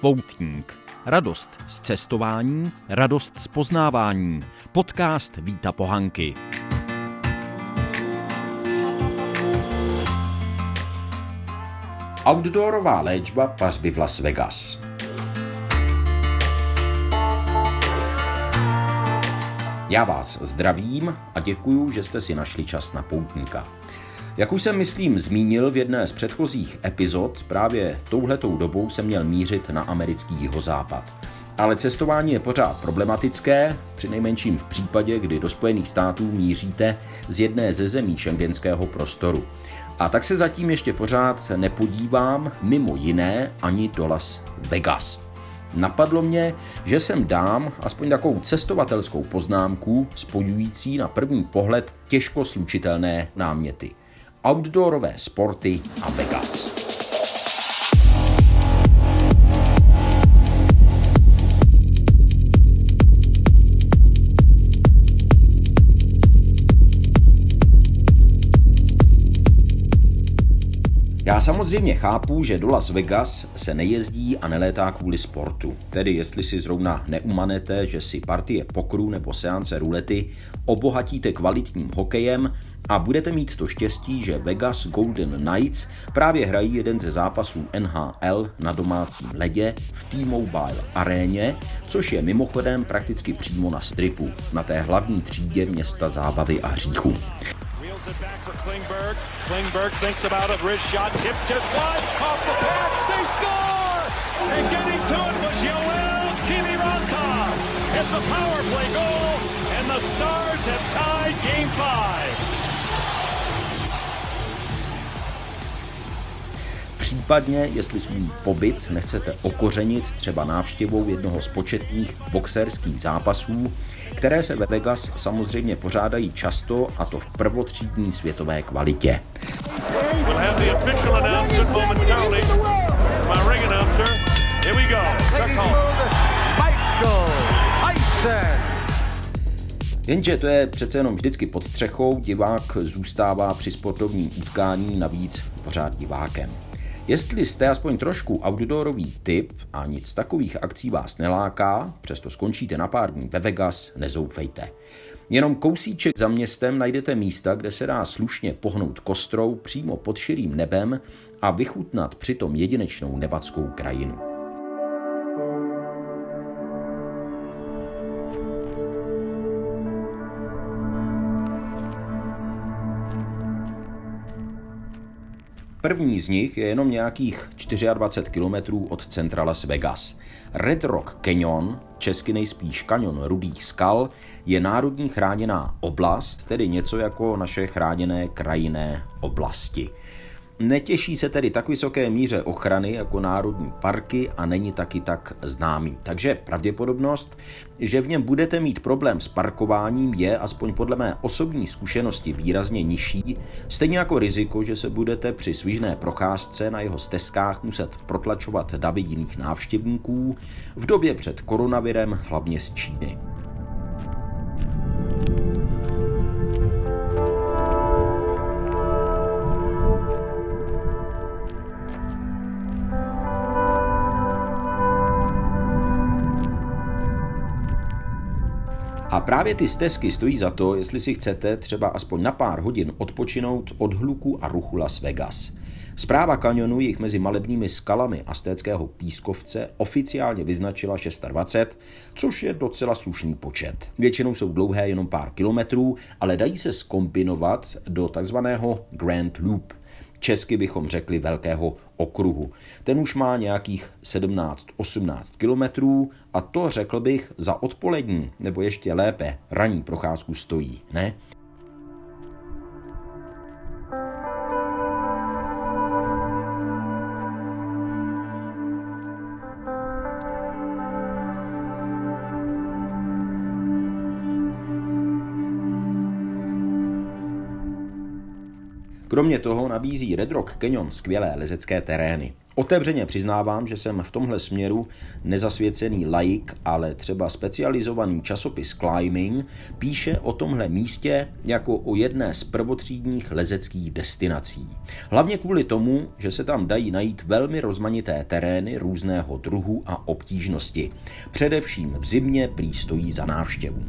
Poutník. Radost z cestování, radost z poznávání. Podcast Víta Pohanky. Outdoorová léčba pařby v Las Vegas. Já vás zdravím a děkuju, že jste si našli čas na poutníka. Jak už jsem myslím zmínil v jedné z předchozích epizod, právě touhletou dobou jsem měl mířit na americký jihozápad. Ale cestování je pořád problematické, při nejmenším v případě, kdy do Spojených států míříte z jedné ze zemí šengenského prostoru. A tak se zatím ještě pořád nepodívám mimo jiné ani do Las Vegas. Napadlo mě, že sem dám aspoň takovou cestovatelskou poznámku spojující na první pohled těžko slučitelné náměty outdoorové sporty a Vegas. Já samozřejmě chápu, že do Las Vegas se nejezdí a nelétá kvůli sportu. Tedy jestli si zrovna neumanete, že si partie pokru nebo seance rulety obohatíte kvalitním hokejem a budete mít to štěstí, že Vegas Golden Knights právě hrají jeden ze zápasů NHL na domácím ledě v T-Mobile aréně, což je mimochodem prakticky přímo na stripu, na té hlavní třídě města zábavy a hříchu. It's a power play goal, and the Stars have tied game five. Případně, jestli svůj pobyt nechcete okořenit třeba návštěvou jednoho z početných boxerských zápasů, které se ve Vegas samozřejmě pořádají často a to v prvotřídní světové kvalitě. Jenže to je přece jenom vždycky pod střechou, divák zůstává při sportovním utkání navíc pořád divákem. Jestli jste aspoň trošku outdoorový typ a nic takových akcí vás neláká, přesto skončíte na pár dní ve Vegas, nezoufejte. Jenom kousíček za městem najdete místa, kde se dá slušně pohnout kostrou přímo pod širým nebem a vychutnat přitom jedinečnou nevadskou krajinu. První z nich je jenom nějakých 24 km od centra Las Vegas. Red Rock Canyon, česky nejspíš kanion rudých skal, je národní chráněná oblast, tedy něco jako naše chráněné krajinné oblasti. Netěší se tedy tak vysoké míře ochrany jako národní parky a není taky tak známý. Takže pravděpodobnost, že v něm budete mít problém s parkováním je, aspoň podle mé osobní zkušenosti, výrazně nižší, stejně jako riziko, že se budete při svižné procházce na jeho stezkách muset protlačovat davy jiných návštěvníků v době před koronavirem, hlavně z Číny. A právě ty stezky stojí za to, jestli si chcete třeba aspoň na pár hodin odpočinout od hluku a ruchu Las Vegas. Zpráva kanionu jich mezi malebnými skalami Aztéckého pískovce oficiálně vyznačila 620, což je docela slušný počet. Většinou jsou dlouhé jenom pár kilometrů, ale dají se skombinovat do takzvaného Grand Loop. Česky bychom řekli velkého okruhu. Ten už má nějakých 17-18 kilometrů a to řekl bych za odpolední nebo ještě lépe ranní procházku stojí, ne? Kromě toho nabízí Red Rock Canyon skvělé lezecké terény. Otevřeně přiznávám, že jsem v tomhle směru nezasvěcený laik, ale třeba specializovaný časopis Climbing píše o tomhle místě jako o jedné z prvotřídních lezeckých destinací. Hlavně kvůli tomu, že se tam dají najít velmi rozmanité terény různého druhu a obtížnosti. Především v zimě prý stojí za návštěvu.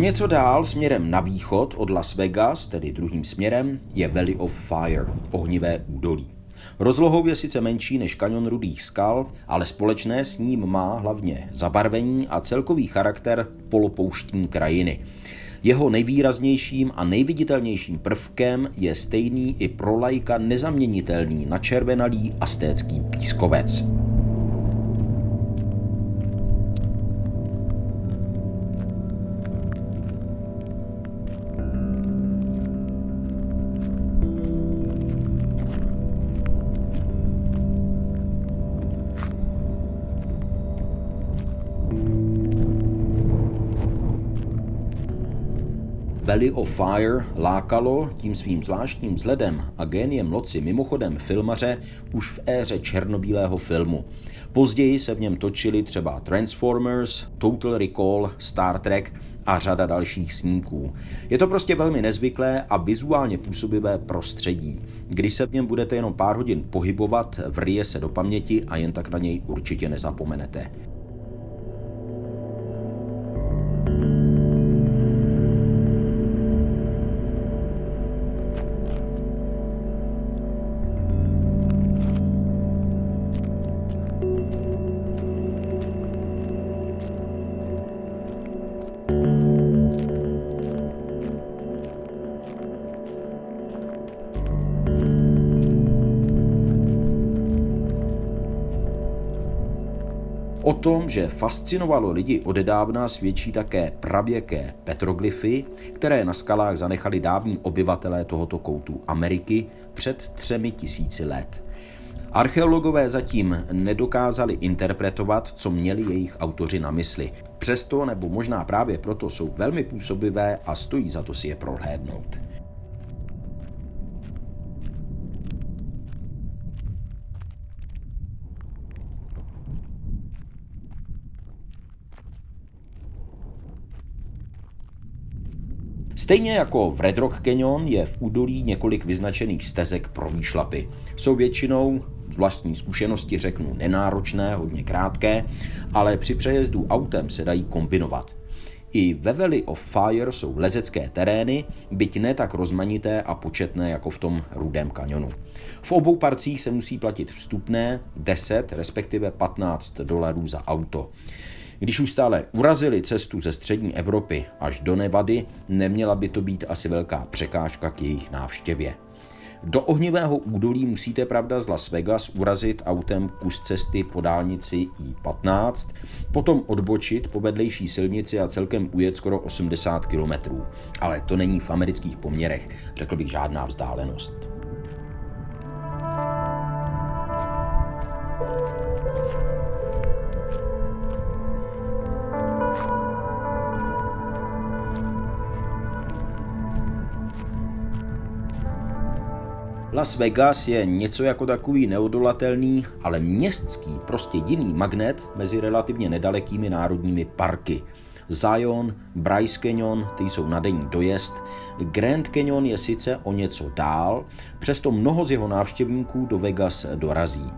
Něco dál směrem na východ od Las Vegas, tedy druhým směrem, je Valley of Fire, ohnivé údolí. Rozlohou je sice menší než kanion Rudých skal, ale společné s ním má hlavně zabarvení a celkový charakter polopouštní krajiny. Jeho nejvýraznějším a nejviditelnějším prvkem je stejný i pro lajka nezaměnitelný načervenalý astécký pískovec. Valley of Fire lákalo tím svým zvláštním vzhledem a géniem loci mimochodem filmaře už v éře černobílého filmu. Později se v něm točili třeba Transformers, Total Recall, Star Trek a řada dalších snímků. Je to prostě velmi nezvyklé a vizuálně působivé prostředí. Když se v něm budete jenom pár hodin pohybovat, vrije se do paměti a jen tak na něj určitě nezapomenete. O tom, že fascinovalo lidi odedávna, svědčí také pravěké petroglyfy, které na skalách zanechali dávní obyvatelé tohoto koutu Ameriky před třemi tisíci let. Archeologové zatím nedokázali interpretovat, co měli jejich autoři na mysli. Přesto, nebo možná právě proto, jsou velmi působivé a stojí za to si je prohlédnout. Stejně jako v Red Rock Canyon je v údolí několik vyznačených stezek pro výšlapy. Jsou většinou z vlastní zkušenosti řeknu nenáročné, hodně krátké, ale při přejezdu autem se dají kombinovat. I ve Valley of Fire jsou lezecké terény, byť ne tak rozmanité a početné jako v tom rudém kanionu. V obou parcích se musí platit vstupné 10 respektive 15 dolarů za auto. Když už stále urazili cestu ze střední Evropy až do Nevady, neměla by to být asi velká překážka k jejich návštěvě. Do ohnivého údolí musíte pravda z Las Vegas urazit autem kus cesty po dálnici I-15, potom odbočit po vedlejší silnici a celkem ujet skoro 80 km. Ale to není v amerických poměrech, řekl bych žádná vzdálenost. Las Vegas je něco jako takový neodolatelný, ale městský, prostě jiný magnet mezi relativně nedalekými národními parky. Zion, Bryce Canyon, ty jsou na denní dojezd. Grand Canyon je sice o něco dál, přesto mnoho z jeho návštěvníků do Vegas dorazí.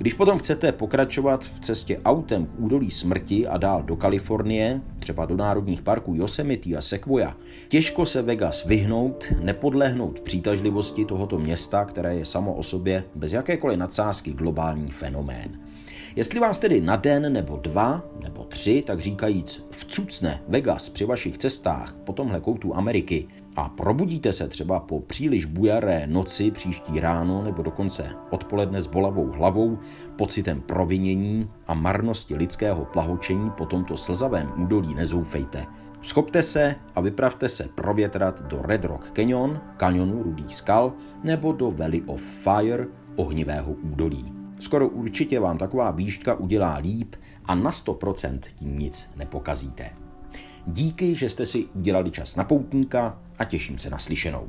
Když potom chcete pokračovat v cestě autem k údolí smrti a dál do Kalifornie, třeba do národních parků Yosemite a Sequoia, těžko se Vegas vyhnout, nepodlehnout přitažlivosti tohoto města, které je samo o sobě bez jakékoliv nadsázky globální fenomén. Jestli vás tedy na den nebo dva nebo tři, tak říkajíc, vcucne Vegas při vašich cestách po tomhle koutu Ameriky a probudíte se třeba po příliš bujaré noci příští ráno nebo dokonce odpoledne s bolavou hlavou, pocitem provinění a marnosti lidského plahočení po tomto slzavém údolí nezoufejte. Schopte se a vypravte se provětrat do Red Rock Canyon, kanionu Rudých skal, nebo do Valley of Fire, ohnivého údolí. Skoro určitě vám taková výška udělá líp a na 100% tím nic nepokazíte. Díky, že jste si udělali čas na poutníka a těším se na slyšenou.